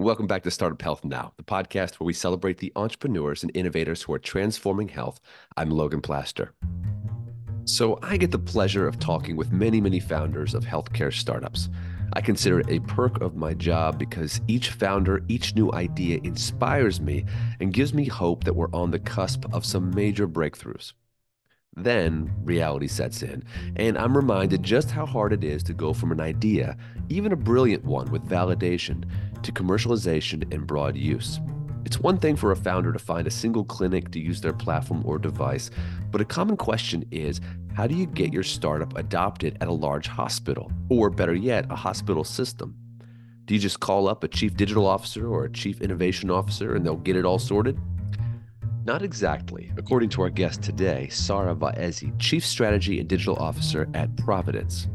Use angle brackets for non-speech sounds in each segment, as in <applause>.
Welcome back to Startup Health Now, the podcast where we celebrate the entrepreneurs and innovators who are transforming health. I'm Logan Plaster. So, I get the pleasure of talking with many, many founders of healthcare startups. I consider it a perk of my job because each founder, each new idea inspires me and gives me hope that we're on the cusp of some major breakthroughs. Then reality sets in, and I'm reminded just how hard it is to go from an idea, even a brilliant one with validation, to commercialization and broad use. It's one thing for a founder to find a single clinic to use their platform or device, but a common question is how do you get your startup adopted at a large hospital, or better yet, a hospital system? Do you just call up a chief digital officer or a chief innovation officer and they'll get it all sorted? Not exactly, according to our guest today, Sara Vaezy, Chief Strategy and Digital Officer at Providence.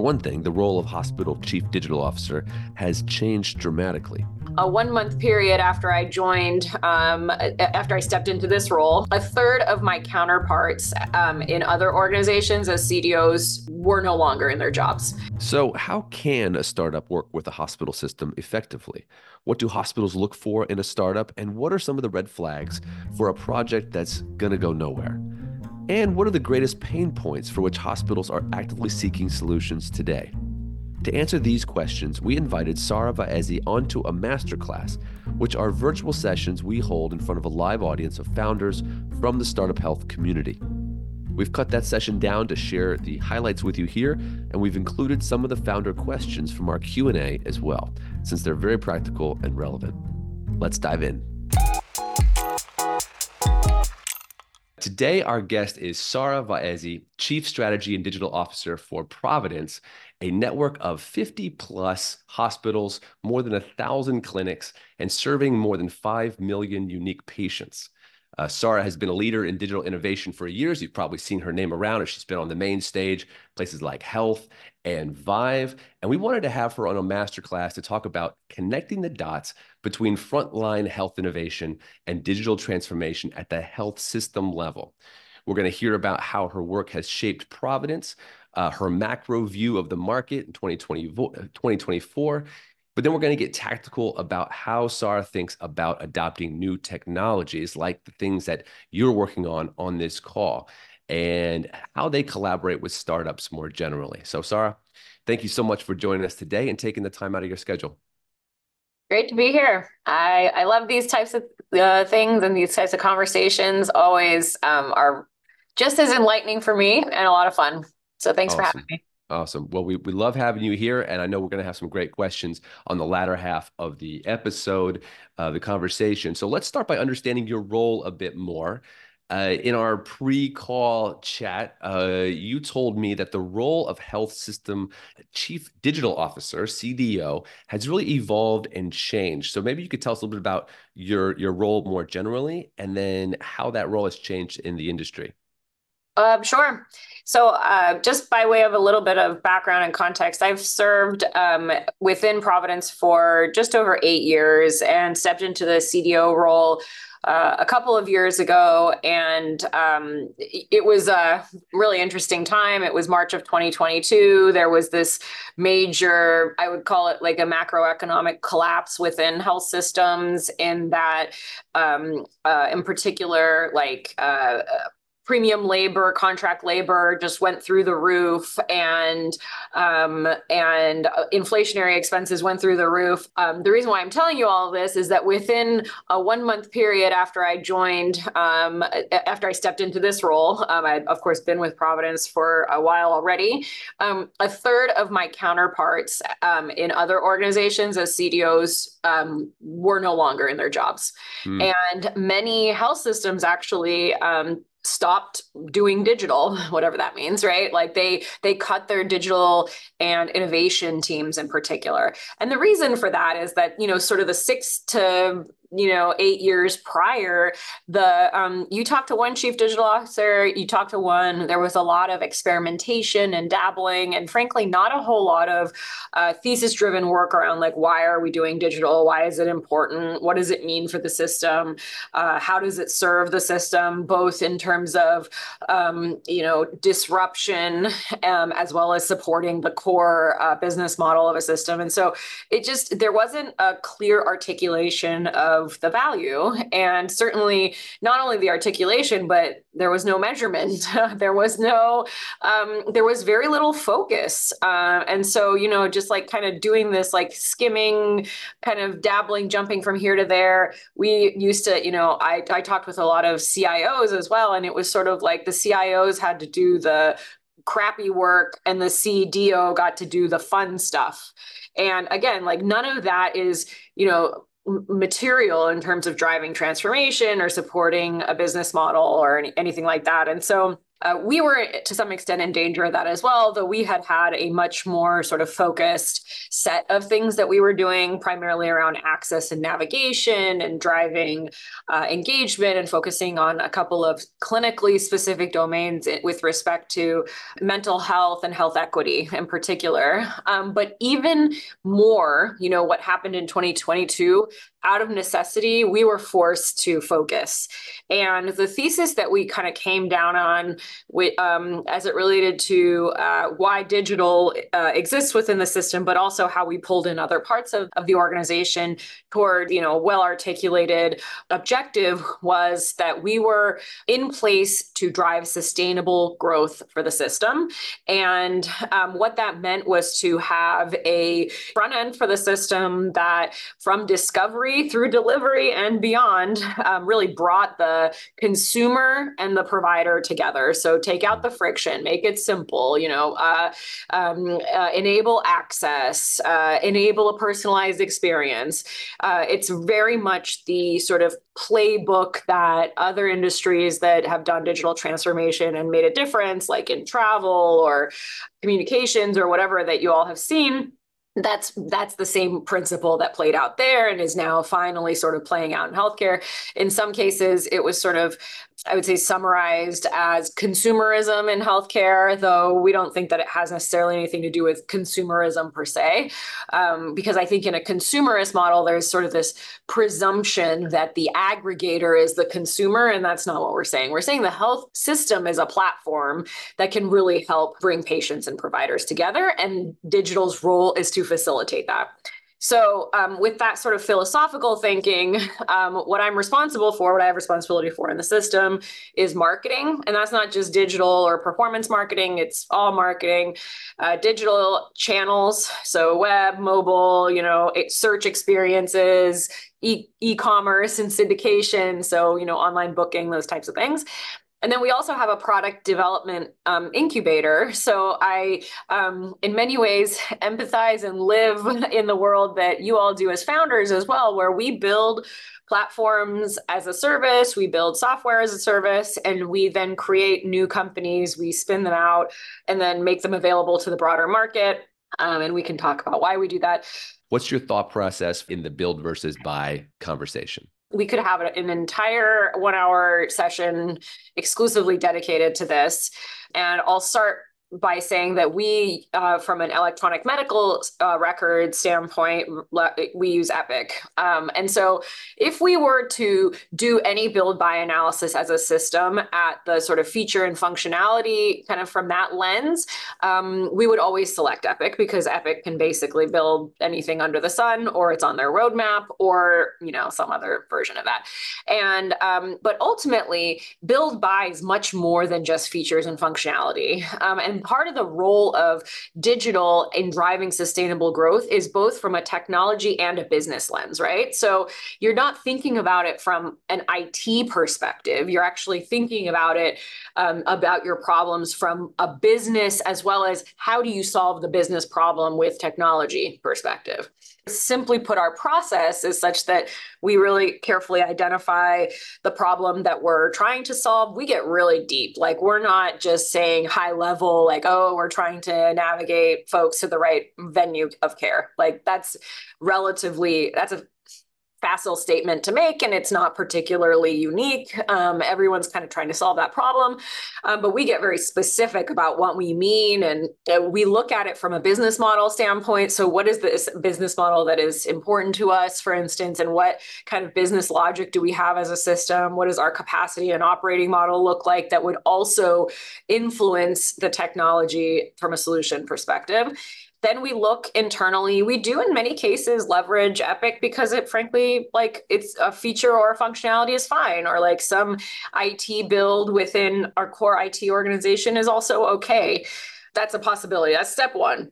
For one thing, the role of Hospital Chief Digital Officer has changed dramatically a one month period after I joined, um, after I stepped into this role, a third of my counterparts um, in other organizations as CDOs were no longer in their jobs. So, how can a startup work with a hospital system effectively? What do hospitals look for in a startup? And what are some of the red flags for a project that's going to go nowhere? And what are the greatest pain points for which hospitals are actively seeking solutions today? To answer these questions, we invited Sara Vaezy onto a masterclass, which are virtual sessions we hold in front of a live audience of founders from the startup health community. We've cut that session down to share the highlights with you here, and we've included some of the founder questions from our Q&A as well, since they're very practical and relevant. Let's dive in. Today, our guest is Sara Vaezy, Chief Strategy and Digital Officer for Providence, a network of 50 plus hospitals, more than a thousand clinics, and serving more than 5 million unique patients. Uh, Sara has been a leader in digital innovation for years. You've probably seen her name around as she's been on the main stage, places like HLTH and Vive. And we wanted to have her on a masterclass to talk about connecting the dots between frontline health innovation and digital transformation at the health system level. We're going to hear about how her work has shaped Providence, uh, her macro view of the market in 2020, 2024, but then we're going to get tactical about how Sara thinks about adopting new technologies like the things that you're working on on this call and how they collaborate with startups more generally. So, Sara, thank you so much for joining us today and taking the time out of your schedule. Great to be here. I, I love these types of uh, things and these types of conversations always um, are just as enlightening for me and a lot of fun. So thanks awesome. for having me. Awesome. Well, we, we love having you here. And I know we're going to have some great questions on the latter half of the episode, uh, the conversation. So let's start by understanding your role a bit more. Uh, in our pre-call chat, uh, you told me that the role of health system chief digital officer (CDO) has really evolved and changed. So maybe you could tell us a little bit about your your role more generally, and then how that role has changed in the industry. Uh, sure. So, uh, just by way of a little bit of background and context, I've served um, within Providence for just over eight years and stepped into the CDO role uh, a couple of years ago. And um, it was a really interesting time. It was March of 2022. There was this major, I would call it like a macroeconomic collapse within health systems, in that, um, uh, in particular, like, uh, premium labor, contract labor just went through the roof, and um, and uh, inflationary expenses went through the roof. Um, the reason why I'm telling you all this is that within a one month period after I joined, um, after I stepped into this role, um, I'd of course been with Providence for a while already. Um, a third of my counterparts um, in other organizations as CDOs were no longer in their jobs, mm. and many health systems actually stopped doing digital <laughs> whatever that means right? Like they they cut their digital and innovation teams in particular. And the reason for that is that you know sort of the 6 to you know eight years prior the um, you talked to one chief digital officer you talked to one there was a lot of experimentation and dabbling and frankly not a whole lot of uh, thesis driven work around like why are we doing digital? Why is it important? What does it mean for the system? Uh, how does it serve the system both in terms of um, you know disruption um, as well as supporting the core uh, business model of a system? And so it just there wasn't a clear articulation of the value. And certainly not only the articulation but there was no measurement. <laughs> There was no um, there was very little focus. Uh, and so you know just like kind of doing this like skimming kind of dabbling jumping from here to there. We used to you know I, I talked with a lot of cios as well and it was sort of like the cios had to do the crappy work and the cdo got to do the fun stuff. And again, like none of that is, you know, material in terms of driving transformation or supporting a business model or any, anything like that. And so uh, we were to some extent in danger of that as well, though we had had a much more sort of focused set of things that we were doing, primarily around access and navigation and driving uh, engagement and focusing on a couple of clinically specific domains with respect to mental health and health equity in particular. Um, but even more, you know, what happened in 2022 out of necessity, we were forced to focus. And the thesis that we kind of came down on with, um, as it related to uh, why digital uh, exists within the system, but also how we pulled in other parts of, of the organization toward, you know, well articulated objective was that we were in place to drive sustainable growth for the system. And um, what that meant was to have a front end for the system that from discovery through delivery and beyond um, really brought the consumer and the provider together. So take out the friction, make it simple, you know, uh, um, uh, enable access, uh, enable a personalized experience. Uh, it's very much the sort of playbook that other industries that have done digital transformation and made a difference, like in travel or communications or whatever that you all have seen that's that's the same principle that played out there and is now finally sort of playing out in healthcare. In some cases it was sort of I would say summarized as consumerism in healthcare, though we don't think that it has necessarily anything to do with consumerism per se. Um, because I think in a consumerist model, there's sort of this presumption that the aggregator is the consumer, and that's not what we're saying. We're saying the health system is a platform that can really help bring patients and providers together, and digital's role is to facilitate that. So, um, with that sort of philosophical thinking, <laughs> um, what I'm responsible for, what I have responsibility for in the system is marketing. And that's not just digital or performance marketing, it's all marketing, uh, digital channels. So, web, mobile, you know, search experiences, e commerce and syndication. So, you know, online booking, those types of things. And then we also have a product development um, incubator. <laughs> So I, um, in many ways, <laughs> empathize and live <laughs> in the world that you all do as founders as well, where we build platforms as a service, we build software as a service, and we then create new companies, we spin them out, and then make them available to the broader market. Um, and we can talk about why we do that. What's your thought process in the build versus buy conversation? We could have an entire one hour session exclusively dedicated to this. And I'll start by saying that we, uh, from an electronic medical uh, record standpoint, we use Epic. Um, and so if we were to do any build buy analysis as a system at the sort of feature and functionality kind of from that lens, um, we would always select Epic because Epic can basically build anything under the sun or it's on their roadmap or, you know, some other version of that. And, um, but ultimately build buy is much more than just features and functionality. Um, and part of the role of digital in driving sustainable growth is both from a technology and a business lens, right? So you're not thinking about it from an IT perspective. You're actually thinking about it um, about your problems from a business as well as how do you solve the business problem with technology perspective. Simply put, our process is such that we really carefully identify the problem that we're trying to solve. We get really deep. Like, we're not just saying high level, like, oh, we're trying to navigate folks to the right venue of care. Like, that's relatively, that's a facile statement to make and it's not particularly unique. Um, everyone's kind of trying to solve that problem. Um, but we get very specific about what we mean and uh, we look at it from a business model standpoint. So, what is this business model that is important to us, for instance, and what kind of business logic do we have as a system? What does our capacity and operating model look like that would also influence the technology from a solution perspective? Then we look internally. We do in many cases leverage epic because it frankly like it's a feature or a functionality is fine or like some it build within our core it organization is also okay. That's a possibility. That's step one.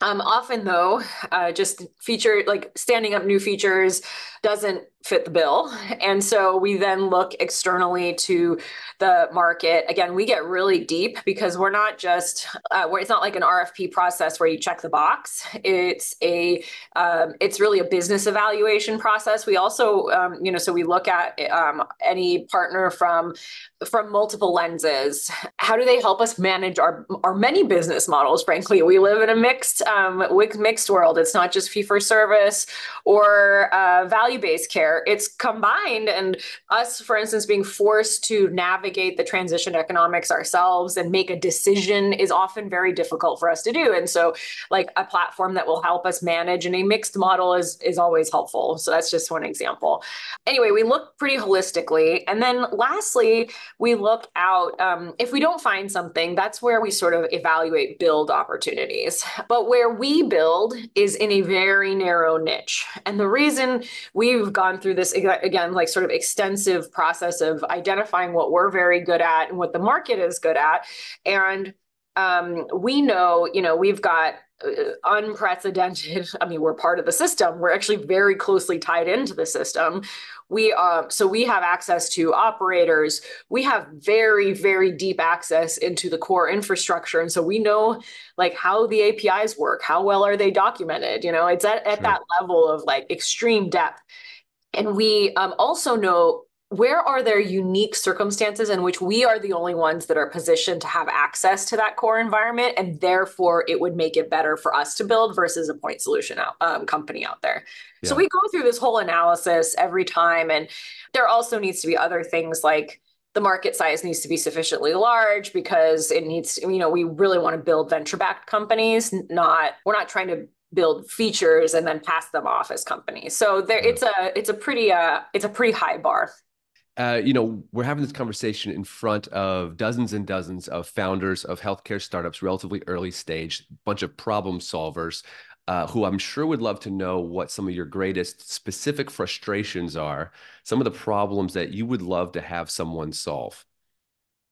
Um, often though uh, just feature like standing up new features doesn't fit the bill. And so we then look externally to the market. Again, we get really deep because we're not just uh, it's not like an RFP process where you check the box. It's a um, it's really a business evaluation process. We also um, you know so we look at um, any partner from from multiple lenses. How do they help us manage our our many business models? Frankly, we live in a mixed um, mixed world. It's not just fee for service or uh, value based care it's combined and us for instance being forced to navigate the transition economics ourselves and make a decision is often very difficult for us to do. And so like a platform that will help us manage in a mixed model is is always helpful. So that's just one example. Anyway we look pretty holistically. And then lastly we look out um, if we don't find something that's where we sort of evaluate build opportunities. But where we build is in a very narrow niche. And the reason we've gone through this again, like sort of extensive process of identifying what we're very good at and what the market is good at. And um, we know, you know, we've got uh, unprecedented <laughs> i mean we're part of the system. We're actually very closely tied into the system. We uh, so we have access to operators. We have very very deep access into the core infrastructure. And so we know like how the apis work how well are they documented? You know it's at, at sure. that level of like extreme depth and we um, also know where are there unique circumstances in which we are the only ones that are positioned to have access to that core environment and therefore it would make it better for us to build versus a point solution out, um, company out there yeah. so we go through this whole analysis every time and there also needs to be other things like the market size needs to be sufficiently large because it needs you know we really want to build venture backed companies not we're not trying to build features and then pass them off as companies. So there, it's a it's a pretty uh it's a pretty high bar. Uh, you know, we're having this conversation in front of dozens and dozens of founders of healthcare startups, relatively early stage, bunch of problem solvers, uh, who I'm sure would love to know what some of your greatest specific frustrations are, some of the problems that you would love to have someone solve.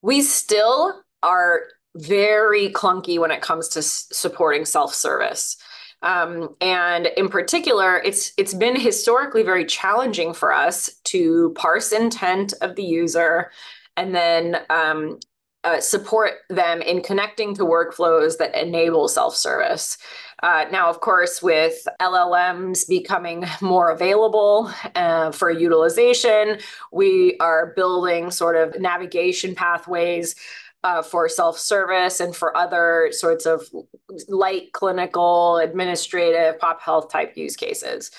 We still are very clunky when it comes to supporting self service. Um, and in particular, it's it's been historically very challenging for us to parse intent of the user and then um, uh, support them in connecting to workflows that enable self-service. Uh, now, of course, with LLMs becoming more available uh, for utilization, we are building sort of navigation pathways uh, for self service and for other sorts of light clinical, administrative, pop health type use cases.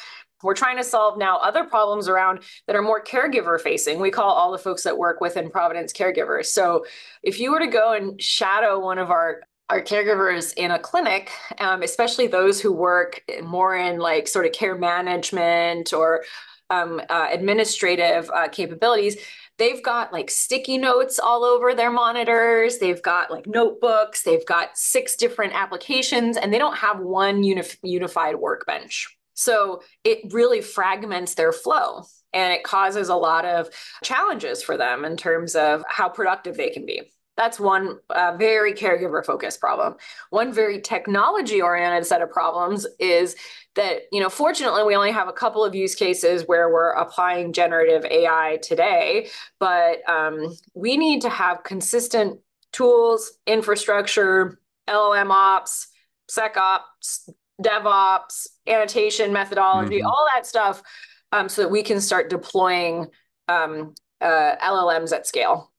We're trying to solve now other problems around that are more caregiver facing. We call all the folks that work within Providence caregivers. So if you were to go and shadow one of our our caregivers in a clinic, um, especially those who work more in like sort of care management or um, uh, administrative uh, capabilities, they've got like sticky notes all over their monitors. They've got like notebooks. They've got six different applications, and they don't have one unif- unified workbench. So it really fragments their flow and it causes a lot of challenges for them in terms of how productive they can be. That's one uh, very caregiver focused problem. One very technology oriented set of problems is that, you know, fortunately, we only have a couple of use cases where we're applying generative AI today, but um, we need to have consistent tools, infrastructure, LLM ops, SecOps, DevOps, annotation methodology, mm-hmm. all that stuff, um, so that we can start deploying um, uh, LLMs at scale.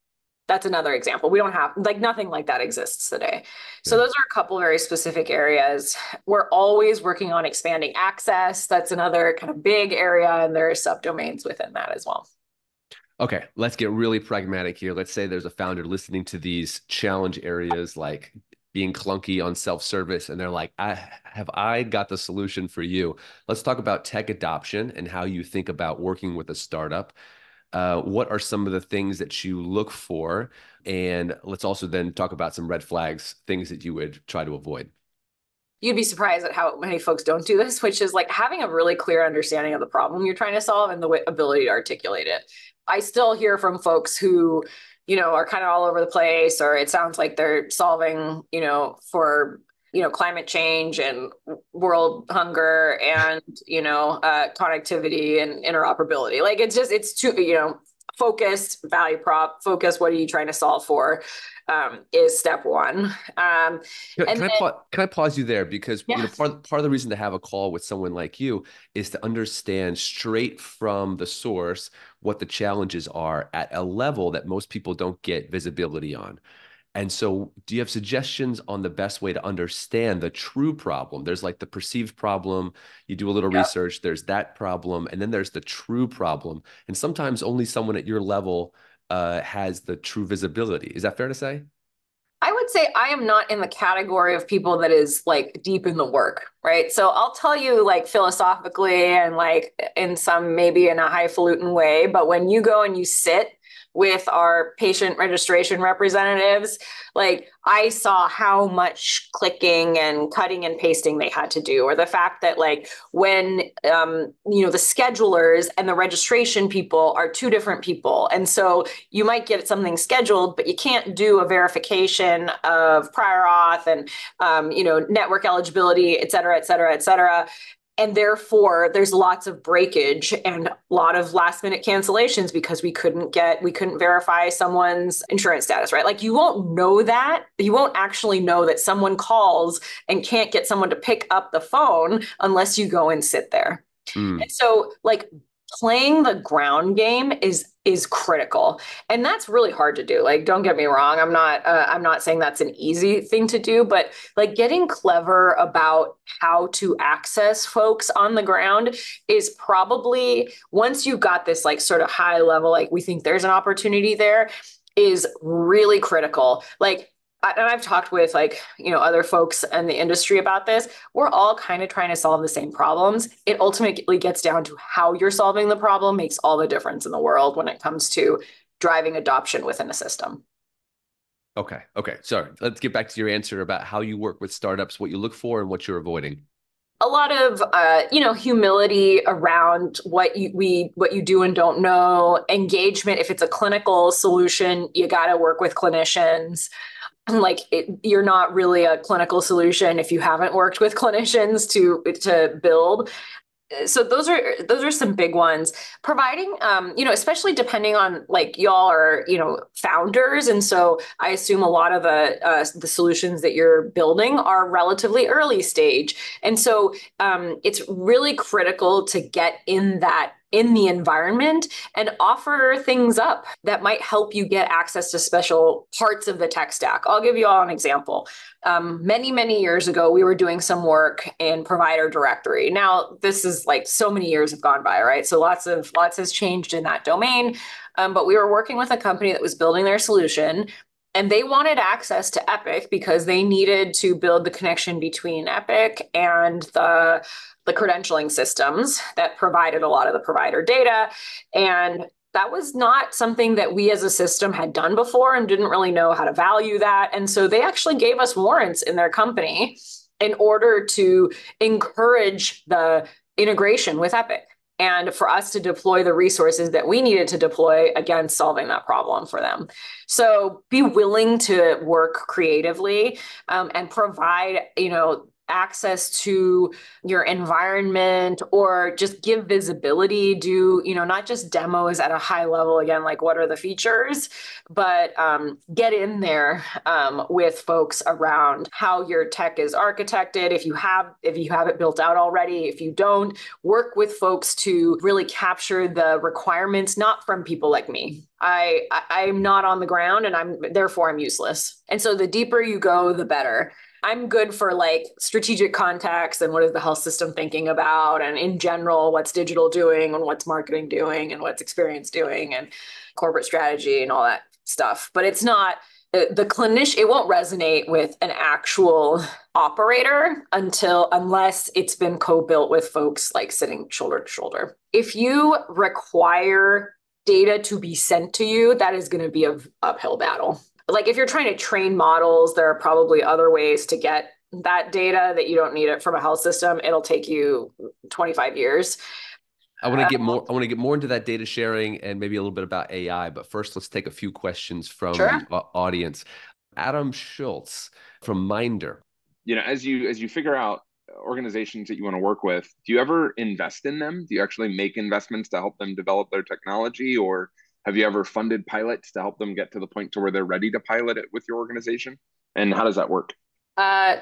That's another example. We don't have like nothing like that exists today. So those are a couple very specific areas. We're always working on expanding access. That's another kind of big area, and there are subdomains within that as well. Okay, let's get really pragmatic here. Let's say there's a founder listening to these challenge areas like being clunky on self-service and they're like, I have I got the solution for you. Let's talk about tech adoption and how you think about working with a startup. Uh, what are some of the things that you look for? And let's also then talk about some red flags, things that you would try to avoid you'd be surprised at how many folks don't do this, which is like having a really clear understanding of the problem you're trying to solve and the ability to articulate it. I still hear from folks who, you know, are kind of all over the place, or it sounds like they're solving, you know, for you know climate change and world hunger and you know uh, connectivity and interoperability. Like it's just it's too you know focused value prop focus what are you trying to solve for um, is step one. Um, can, can then, I pa- can I pause you there? Because you know part, part of the reason to have a call with someone like you is to understand straight from the source what the challenges are at a level that most people don't get visibility on and so, do you have suggestions on the best way to understand the true problem? There's like the perceived problem, you do a little research, there's that problem, and then there's the true problem. And sometimes only someone at your level uh, has the true visibility. Is that fair to say? I would say I am not in the category of people that is like deep in the work, right? So I'll tell you like philosophically and like in some maybe in a highfalutin way, but when you go and you sit with our patient registration representatives, like I saw how much clicking and cutting and pasting they had to do, or the fact that like when um, you know the schedulers and the registration people are two different people, and so you might get something scheduled, but you can't do a verification of prior auth and um, you know network eligibility, et cetera, et cetera, et cetera and therefore there's lots of breakage and a lot of last minute cancellations because we couldn't get we couldn't verify someone's insurance status right like you won't know that you won't actually know that someone calls and can't get someone to pick up the phone unless you go and sit there mm. and so like playing the ground game is is critical. And that's really hard to do. Like don't get me wrong. I'm not uh, i'm not saying that's an easy thing to do but like getting clever about how to access folks on the ground is probably once you've got this like sort of high level like we think there's an opportunity there is really critical. Like and I've talked with like, you know, other folks in the industry about this. We're all kind of trying to solve the same problems. It ultimately gets down to how you're solving the problem makes all the difference in the world when it comes to driving adoption within a system. Okay. Okay. Sorry. Let's get back to your answer about how you work with startups, what you look for and what you're avoiding a lot of uh, you know humility around what you we what you do and don't know engagement if it's a clinical solution you got to work with clinicians like it, you're not really a clinical solution if you haven't worked with <laughs> clinicians to to build. So those are those are some big ones. Providing um you know especially depending on like y'all are you know founders. And so i assume a lot of the uh, the solutions that you're building are relatively early stage. And so um it's really critical to get in that in the environment and offer things up that might help you get access to special parts of the tech stack. I'll give you all an example. Um, many, many years ago, we were doing some work in provider directory. Now, this is like so many years have gone by, right? So lots of lots has changed in that domain. Um, but we were working with a company that was building their solution and they wanted access to Epic because they needed to build the connection between Epic and the the credentialing systems that provided a lot of the provider data. And that was not something that we as a system had done before and didn't really know how to value that. And so they actually gave us warrants in their company in order to encourage the integration with Epic and for us to deploy the resources that we needed to deploy against solving that problem for them. So be willing to work creatively um, and provide, you know, access to your environment or just give visibility do you know not just demos at a high level again like what are the features but um, get in there um, with folks around how your tech is architected. If you have if you have it built out already if you don't work with folks to really capture the requirements not from people like me. I, I i'm not on the ground and i'm therefore i'm useless. And so the deeper you go the better I'm good for like strategic contacts and what is the health system thinking about, and in general, what's digital doing and what's marketing doing and what's experience doing and corporate strategy and all that stuff. But it's not the clinician, it won't resonate with an actual operator until unless it's been co-built with folks like sitting shoulder to shoulder. If you require data to be sent to you, that is going to be an uphill battle like if you're trying to train models, there are probably other ways to get that data that you don't need it from a health system. It'll take you 25 years. I want to get um, more. I want to get more into that data sharing and maybe a little bit about AI. But first, let's take a few questions from sure. the uh, audience. Adam Schultz from Minder. You know, as you as you figure out organizations that you want to work with, do you ever invest in them? Do you actually make investments to help them develop their technology, or have you ever funded pilots to help them get to the point to where they're ready to pilot it with your organization? And how does that work? Uh,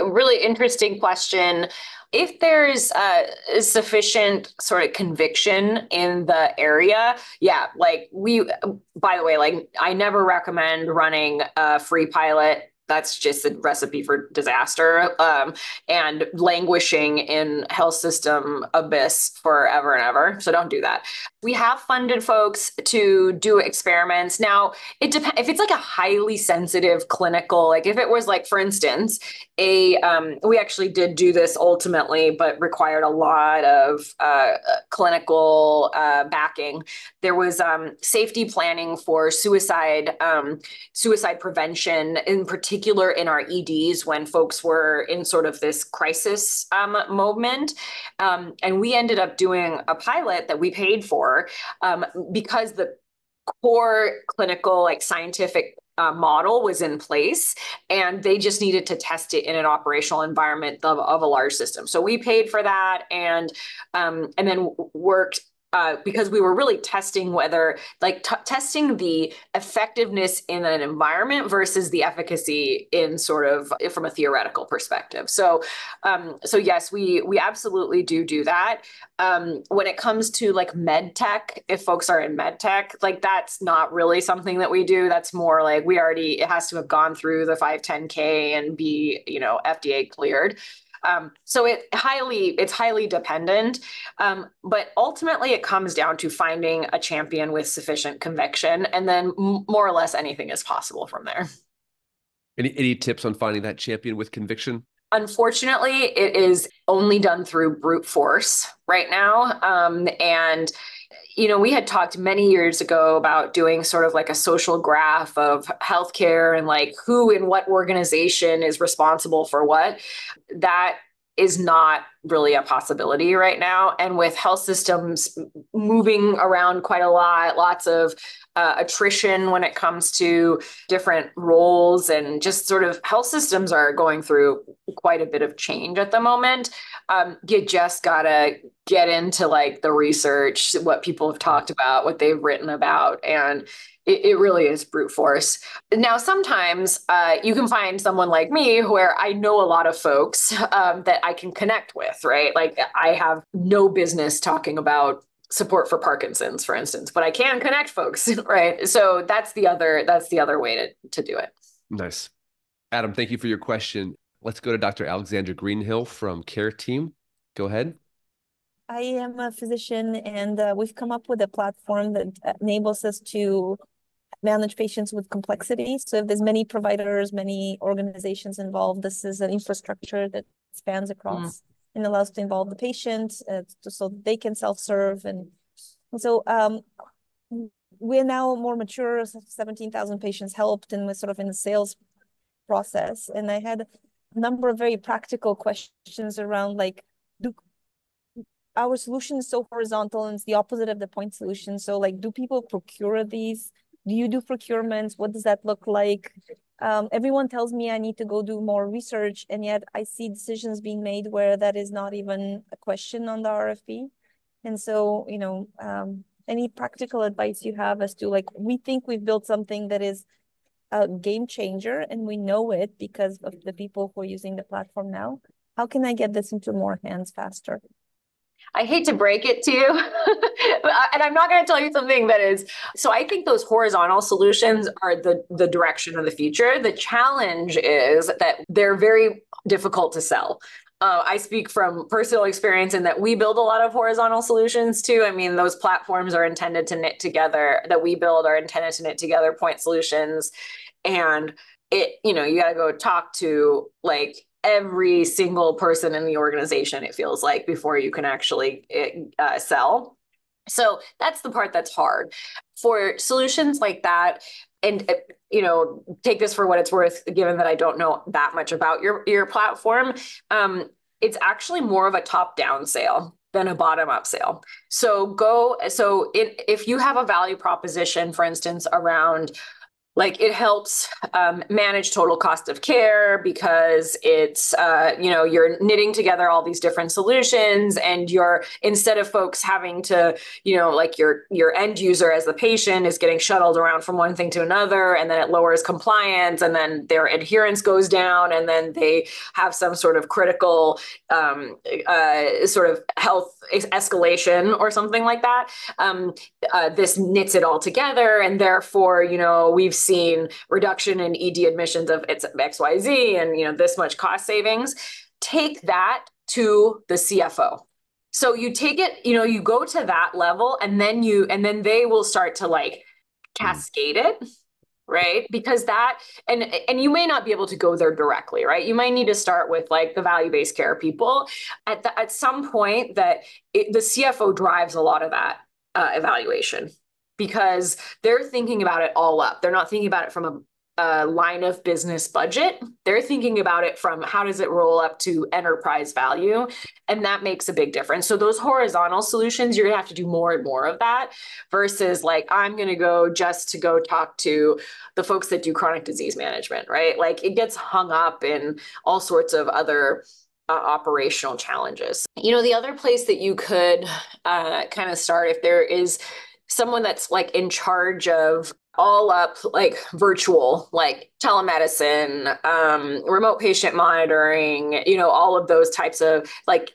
really interesting question. If there's uh, sufficient sort of conviction in the area, yeah, like we, by the way, like I never recommend running a free pilot that's just a recipe for disaster um, and languishing in health system abyss forever and ever. So don't do that. We have funded folks to do experiments. Now, it depends if it's like a highly sensitive clinical, like if it was like, for instance, a um, we actually did do this ultimately, but required a lot of uh, clinical uh, backing. There was um, safety planning for suicide, um, suicide prevention in particular particular in our EDs when folks were in sort of this crisis um, moment. Um, and we ended up doing a pilot that we paid for um, because the core clinical, like scientific uh, model was in place and they just needed to test it in an operational environment of, of a large system so we paid for that and um, and then worked uh, because we were really testing whether, like, t- testing the effectiveness in an environment versus the efficacy in sort of from a theoretical perspective. So, um, so yes, we we absolutely do do that. Um, when it comes to like med tech, if folks are in med tech, like that's not really something that we do. That's more like we already it has to have gone through the 510k and be you know FDA cleared. Um, so it highly it's highly dependent, um, but ultimately it comes down to finding a champion with sufficient conviction, and then m- more or less anything is possible from there. Any any tips on finding that champion with conviction? Unfortunately, it is only done through brute force right now, um, and you know, we had talked many years ago about doing sort of like a social graph of healthcare and like who in what organization is responsible for what. That is not really a possibility right now. And with health systems moving around quite a lot, lots of uh, attrition when it comes to different roles, and just sort of health systems are going through quite a bit of change at the moment. Um, you just gotta get into like the research, what people have talked about, what they've written about, and it, it really is brute force. Now, sometimes uh, you can find someone like me where I know a lot of folks um, that I can connect with, right? Like I have no business talking about support for Parkinson's, for instance, but I can connect folks, <laughs> right? So that's the other that's the other way to to do it. Nice. Adam, thank you for your question. Let's go to Dr. Alexandra Greenhill from Careteam. Go ahead. I am a physician, and uh, we've come up with a platform that enables us to manage patients with complexity. So if there's many providers, many organizations involved, this is an infrastructure that spans across mm. and allows to involve the patient uh, so they can self-serve. And, and so um, we're now more mature, 17,000 patients helped and we're sort of in the sales process. And I had a number of very practical questions around like, do our solution is so horizontal and it's the opposite of the point solution. So like, do people procure these do you do procurements? What does that look like? um, everyone tells me I need to go do more research, and yet I see decisions being made where that is not even a question on the RFP. And so, you know, um, any practical advice you have as to like, we think we've built something that is a game changer and we know it because of the people who are using the platform now. How can I get this into more hands faster? I hate to break it to you, <laughs> and I'm not going to tell you something that is. So I think those horizontal solutions are the the direction of the future. The challenge is that they're very difficult to sell. Uh, I speak from personal experience in that we build a lot of horizontal solutions too. I mean, those platforms are intended to knit together, that we build are intended to knit together point solutions. And it, you know, you got to go talk to like every single person in the organization, it feels like, before you can actually eh, uh, sell. So that's the part that's hard. For solutions like that, and eh, you know, take this for what it's worth, given that I don't know that much about your your platform. Um, it's actually more of a top-down sale than a bottom-up sale. So go so if you have a value proposition, for instance, around like it helps um, manage total cost of care because it's uh, you know you're knitting together all these different solutions and you're instead of folks having to you know like your your end user as the patient is getting shuttled around from one thing to another and then it lowers compliance and then their adherence goes down and then they have some sort of critical um, uh, sort of health escalation or something like that um, uh, this knits it all together and therefore you know we've seen reduction in ED admissions of it's XYZ and you know this much cost savings. Take that to the CFO. So you take it, you know, you go to that level and then you and then they will start to like cascade it right because that and and you may not be able to go there directly right you might need to start with like the value-based care people at the, at some point that it, the cfo drives a lot of that uh, evaluation because they're thinking about it all up. They're not thinking about it from a, a, line of business budget. They're thinking about it from how does it roll up to enterprise value. And that makes a big difference. So, those horizontal solutions, you're going to have to do more and more of that versus like, I'm going to go just to go talk to the folks that do chronic disease management, right? Like, it gets hung up in all sorts of other. Uh, operational challenges. You know, the other place that you could uh, kind of start if there is someone that's like in charge of all up like virtual like telemedicine um remote patient monitoring you know all of those types of like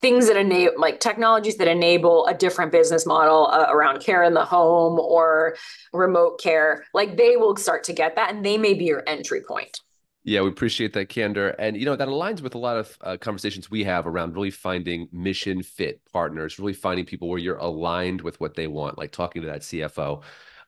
things that enable like technologies that enable a different business model uh, around care in the home or remote care like they will start to get that and they may be your entry point yeah, we appreciate that candor, and you know that aligns with a lot of uh, conversations we have around really finding mission fit partners, really finding people where you're aligned with what they want, like talking to that CFO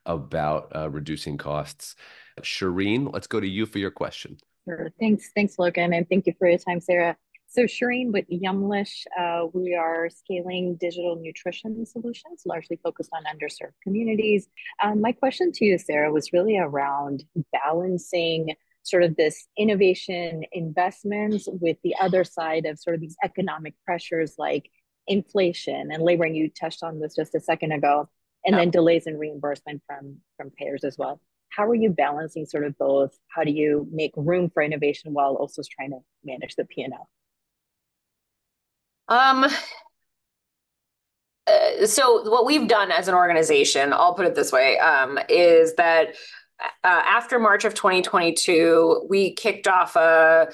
about uh, reducing costs. Shireen, let's go to you for your question. Sure. Thanks, thanks, Logan, and thank you for your time, Sara. So Shireen with Yumlish, uh, we are scaling digital nutrition solutions, largely focused on underserved communities. Um, my question to you, Sara, was really around balancing sort of this innovation investments with the other side of sort of these economic pressures like inflation. And labor and you touched on this just a second ago and yeah. then delays in reimbursement from from payers as well. How are you balancing sort of both? How do you make room for innovation while also trying to manage the p&l um uh, so what we've done as an organization i'll put it this way um, is that uh, after March of 2022, we kicked off a,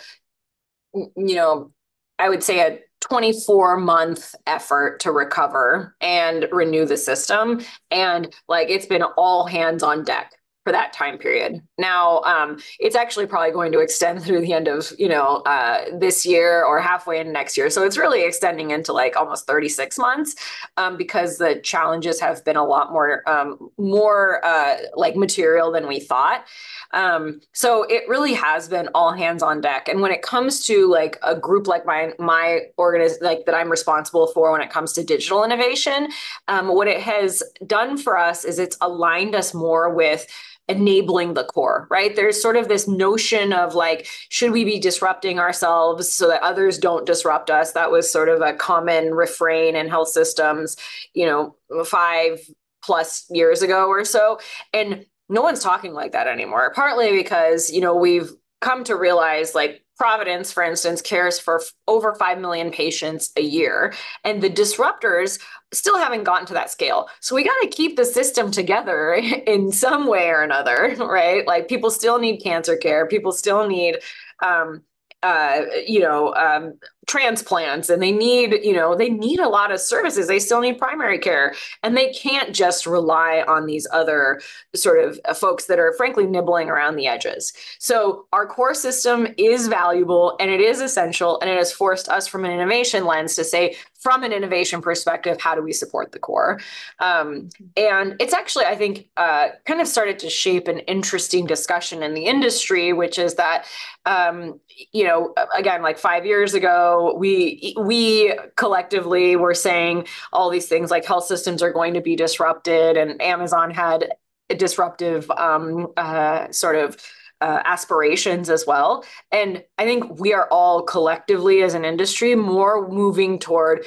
you know, I would say a 24 month effort to recover and renew the system. And like it's been all hands on deck for that time period. Now, um, it's actually probably going to extend through the end of you know uh, this year or halfway in next year. So it's really extending into like almost 36 months um, because the challenges have been a lot more um, more uh, like material than we thought. Um, so it really has been all hands on deck. And when it comes to like a group like my my organiz like that I'm responsible for when it comes to digital innovation, um, what it has done for us is it's aligned us more with enabling the core, right? There's sort of this notion of like, should we be disrupting ourselves so that others don't disrupt us? That was sort of a common refrain in health systems, you know, five plus years ago or so. And no one's talking like that anymore. Partly because you know we've come to realize like Providence, for instance, cares for over 5 million patients a year, and the disruptors still haven't gotten to that scale. So we got to keep the system together <laughs> in some way or another, <laughs> right? Like people still need cancer care, people still need um, uh, you know, um, transplants and they need, you know, they need a lot of services. They still need primary care and they can't just rely on these other sort of uh, folks that are frankly nibbling around the edges. So our core system is valuable and it is essential and it has forced us from an innovation lens to say, from an innovation perspective, how do we support the core? Um, and it's actually, I think, uh, kind of started to shape an interesting discussion in the industry, which is that, um, you know, again, like five years ago, we we collectively were saying all these things like health systems are going to be disrupted, and Amazon had a disruptive um, uh, sort of uh, aspirations as well. And I think we are all collectively as an industry more moving toward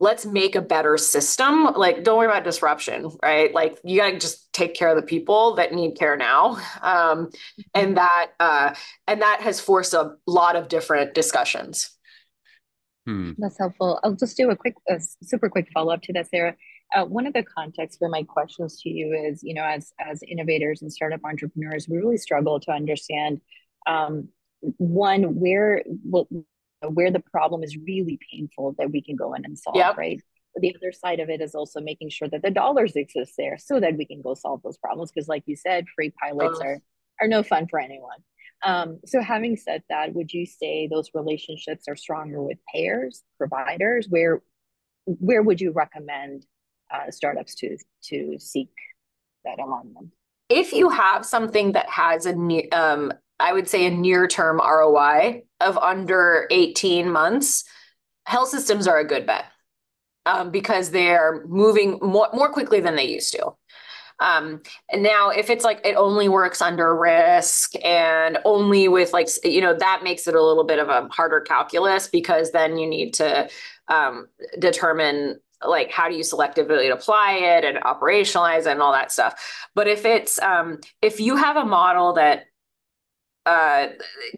let's make a better system. Like, don't worry about disruption, right? Like, you got to just take care of the people that need care now, um, and that uh, and that has forced a lot of different discussions. Hmm. That's helpful. I'll just do a quick, a super quick follow up to that, Sara. Uh, one of the contexts for my questions to you is, you know, as as innovators and startup entrepreneurs, we really struggle to understand um, one where well, where the problem is really painful that we can go in and solve, yep. right? But the other side of it is also making sure that the dollars exist there so that we can go solve those problems. Because, like you said, free pilots are are no fun for anyone. Um, so, having said that, would you say those relationships are stronger with payers, providers? Where where would you recommend uh, startups to to seek that alignment. If you have something that has a um, I would say a near term ROI of under 18 months, health systems are a good bet um, because they're moving more, more quickly than they used to. Um, and now if it's like it only works under risk and only with like, you know, that makes it a little bit of a harder calculus because then you need to um, determine like how do you selectively apply it and operationalize it and all that stuff but if it's um, if you have a model that uh,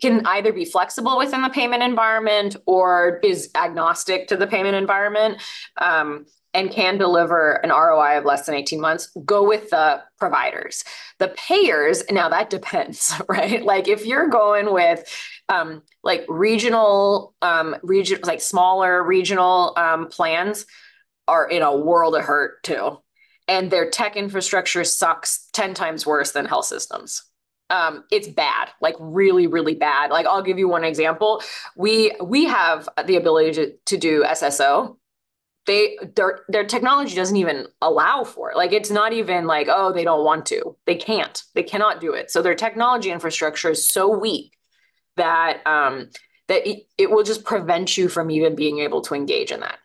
can either be flexible within the payment environment or is agnostic to the payment environment um, and can deliver an ROI of less than 18 months, go with the providers. The payers, now that depends, <laughs> right? Like if you're going with um, like regional, um, region, like smaller regional um, plans, are in a world of hurt too. And their tech infrastructure sucks 10 times worse than health systems. Um, it's bad, like really, really bad. Like I'll give you one example. We we have the ability to, to do SSO. They their their technology doesn't even allow for it. Like it's not even like, oh, they don't want to. They can't. They cannot do it. So their technology infrastructure is so weak that um that it, it will just prevent you from even being able to engage in that.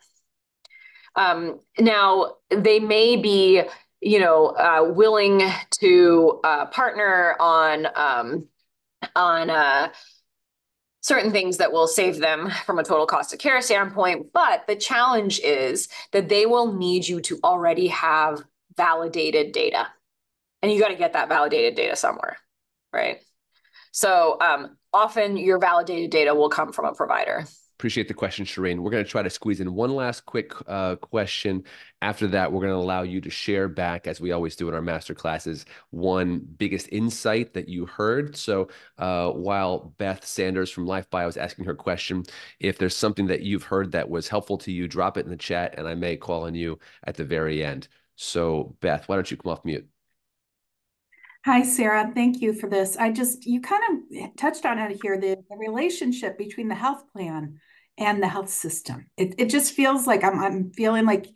Um, now, they may be, you know, uh, willing to uh, partner on um, on uh, certain things that will save them from a total cost of care standpoint. But the challenge is that they will need you to already have validated data, and you got to get that validated data somewhere, right? So um, often your validated data will come from a provider. Appreciate the question, Shireen. We're going to try to squeeze in one last quick uh, question. After that, we're going to allow you to share back, as we always do in our master classes, one biggest insight that you heard. So uh, while Beth Sanders from LifeBio is asking her question, if there's something that you've heard that was helpful to you, drop it in the chat, and I may call on you at the very end. So Beth, why don't you come off mute? Hi, Sara. Thank you for this. I just, you kind of touched on it here the, the relationship between the health plan and the health system. It, it just feels like I'm, I'm feeling like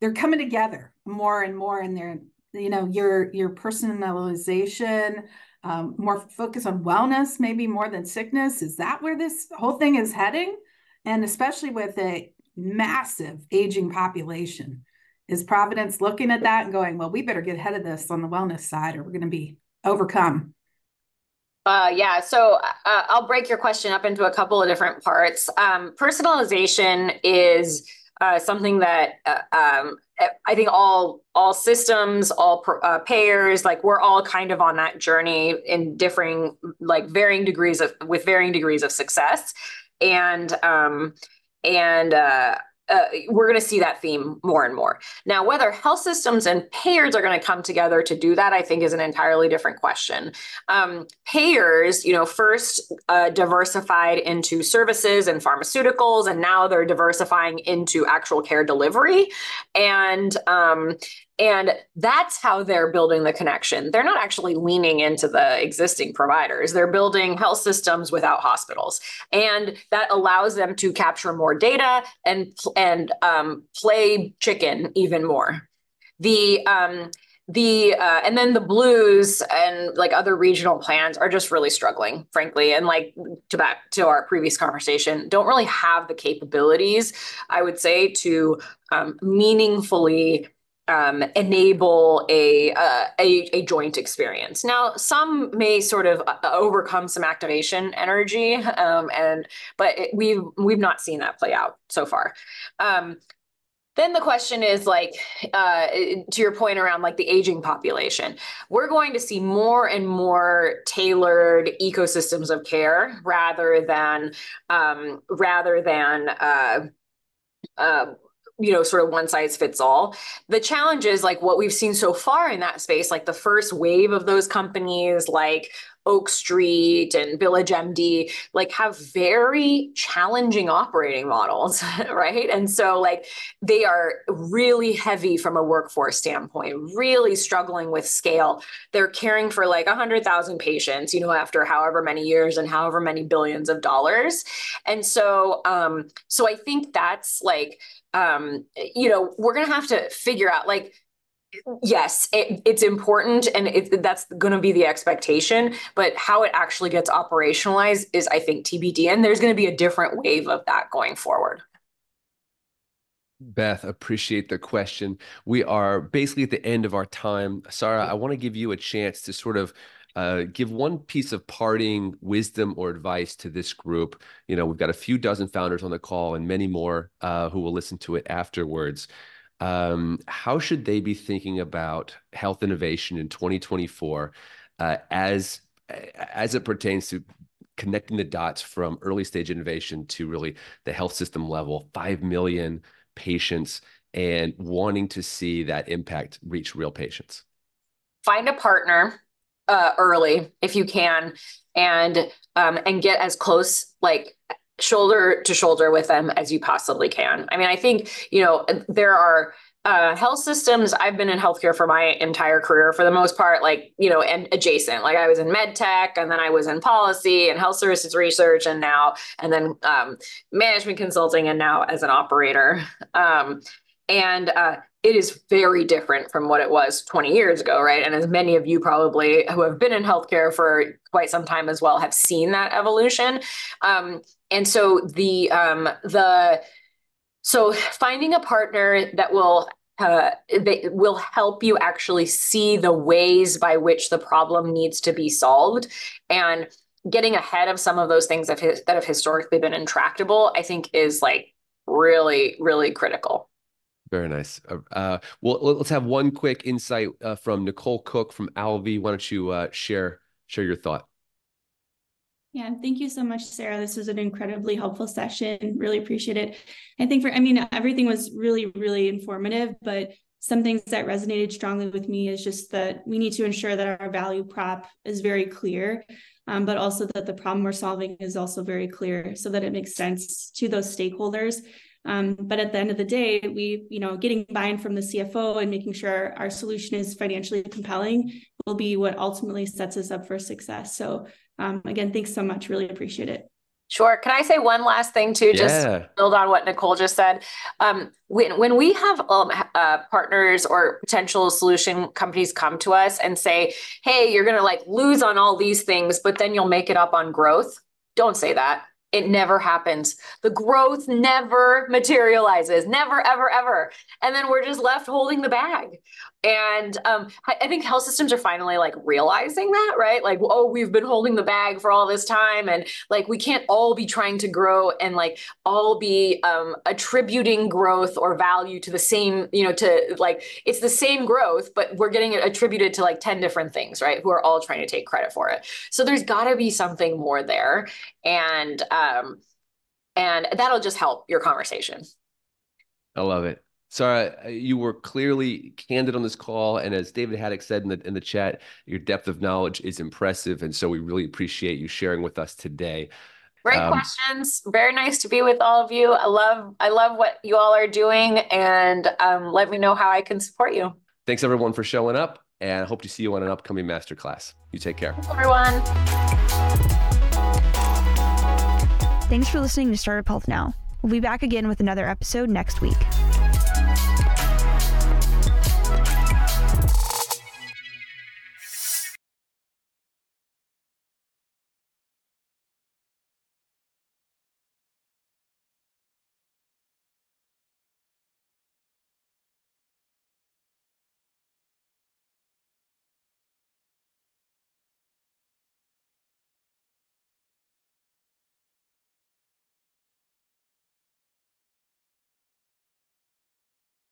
they're coming together more and more and they're, you know, your, your personalization, um, more focus on wellness, maybe more than sickness. Is that where this whole thing is heading? And especially with a massive aging population, is Providence looking at that and going, well, we better get ahead of this on the wellness side or we're going to be overcome? Uh, yeah, so uh, I'll break your question up into a couple of different parts. Um, personalization is uh, something that uh, um, I think all all systems, all uh, payers, like we're all kind of on that journey in differing, like varying degrees of with varying degrees of success, and um, and uh, uh, we're going to see that theme more and more. Now, whether health systems and payers are going to come together to do that, I think is an entirely different question. Um, payers, you know, first uh, diversified into services and pharmaceuticals, and now they're diversifying into actual care delivery. And um, and that's how they're building the connection. They're not actually leaning into the existing providers. They're building health systems without hospitals. And that allows them to capture more data and, and um, play chicken even more. The um, the uh, and then the blues and like other regional plans are just really struggling frankly and like to back to our previous conversation don't really have the capabilities i would say to um, meaningfully um, enable a, uh, a, a joint experience. Now, some may sort of uh, overcome some activation energy, um, and but it, we've we've not seen that play out so far. Um, then the question is like uh, to your point around like the aging population we're going to see more and more tailored ecosystems of care rather than um, rather than uh, uh, you know sort of one size fits all. The challenge is like what we've seen so far in that space like the first wave of those companies like Oak Street and VillageMD like have very challenging operating models <laughs> right? And so like they are really heavy from a workforce standpoint really struggling with scale. They're caring for like 100000 patients you know after however many years and however many billions of dollars. And so um so i think that's like um, you know, we're going to have to figure out like, yes, it, it's important and it, that's going to be the expectation, but how it actually gets operationalized is, I think, TBD. And there's going to be a different wave of that going forward. Beth, appreciate the question. We are basically at the end of our time. Sara, I want to give you a chance to sort of uh, give one piece of parting wisdom or advice to this group. You know, we've got a few dozen founders on the call and many more uh, who will listen to it afterwards. Um, how should they be thinking about health innovation in 2024 uh, as as it pertains to connecting the dots from early stage innovation to really the health system level, five million patients, and wanting to see that impact reach real patients? Find a partner uh, early if you can, and um, and get as close like shoulder to shoulder with them as you possibly can. I mean, I think you know there are. Uh, health systems i've been in healthcare for my entire career for the most part like you know and adjacent like i was in med tech and then i was in policy and health services research and now and then um, management consulting and now as an operator <laughs> um, and uh, it is very different from what it was 20 years ago, right? And as many of you probably who have been in healthcare for quite some time as well have seen that evolution. Um, and so the um, the so finding a partner that will uh, they will help you actually see the ways by which the problem needs to be solved and getting ahead of some of those things that, that have historically been intractable i think is like really really critical very nice. Uh, uh, well, let's have one quick insight uh, from Nicole Cook from Alvi. Why don't you uh, share share your thought? Yeah, thank you so much, Sara. This was an incredibly helpful session. Really appreciate it. I think for, I mean, everything was really, really informative, but some things that resonated strongly with me is just that we need to ensure that our value prop is very clear, um, but also that the problem we're solving is also very clear so that it makes sense to those stakeholders um, but at the end of the day, we, you know, getting buy-in from the CFO and making sure our solution is financially compelling will be what ultimately sets us up for success. So um, again, thanks so much. Really appreciate it. Sure. Can I say one last thing too? Just yeah. build on what Nicole just said. Um, when when we have um, uh, partners or potential solution companies come to us and say, "Hey, you're going to like lose on all these things, but then you'll make it up on growth," don't say that it never happens. The growth never materializes, never, ever, ever. And then we're just left holding the bag. And um, I, think health systems are finally like realizing that, right? Like, oh, we've been holding the bag for all this time. And like, we can't all be trying to grow and like all be um, attributing growth or value to the same, you know, to like, it's the same growth, but we're getting it attributed to like 10 different things, right? Who are all trying to take credit for it. So there's got to be something more there. And, um, and that'll just help your conversation. I love it. Sara, uh, you were clearly candid on this call, and as David Haddock said in the in the chat, your depth of knowledge is impressive, and so we really appreciate you sharing with us today. Great um, questions. Very nice to be with all of you. I love I love what you all are doing, and um, let me know how I can support you. Thanks everyone for showing up, and I hope to see you on an upcoming masterclass. You take care, Thanks, everyone. Thanks for listening to Startup Health Now. We'll be back again with another episode next week.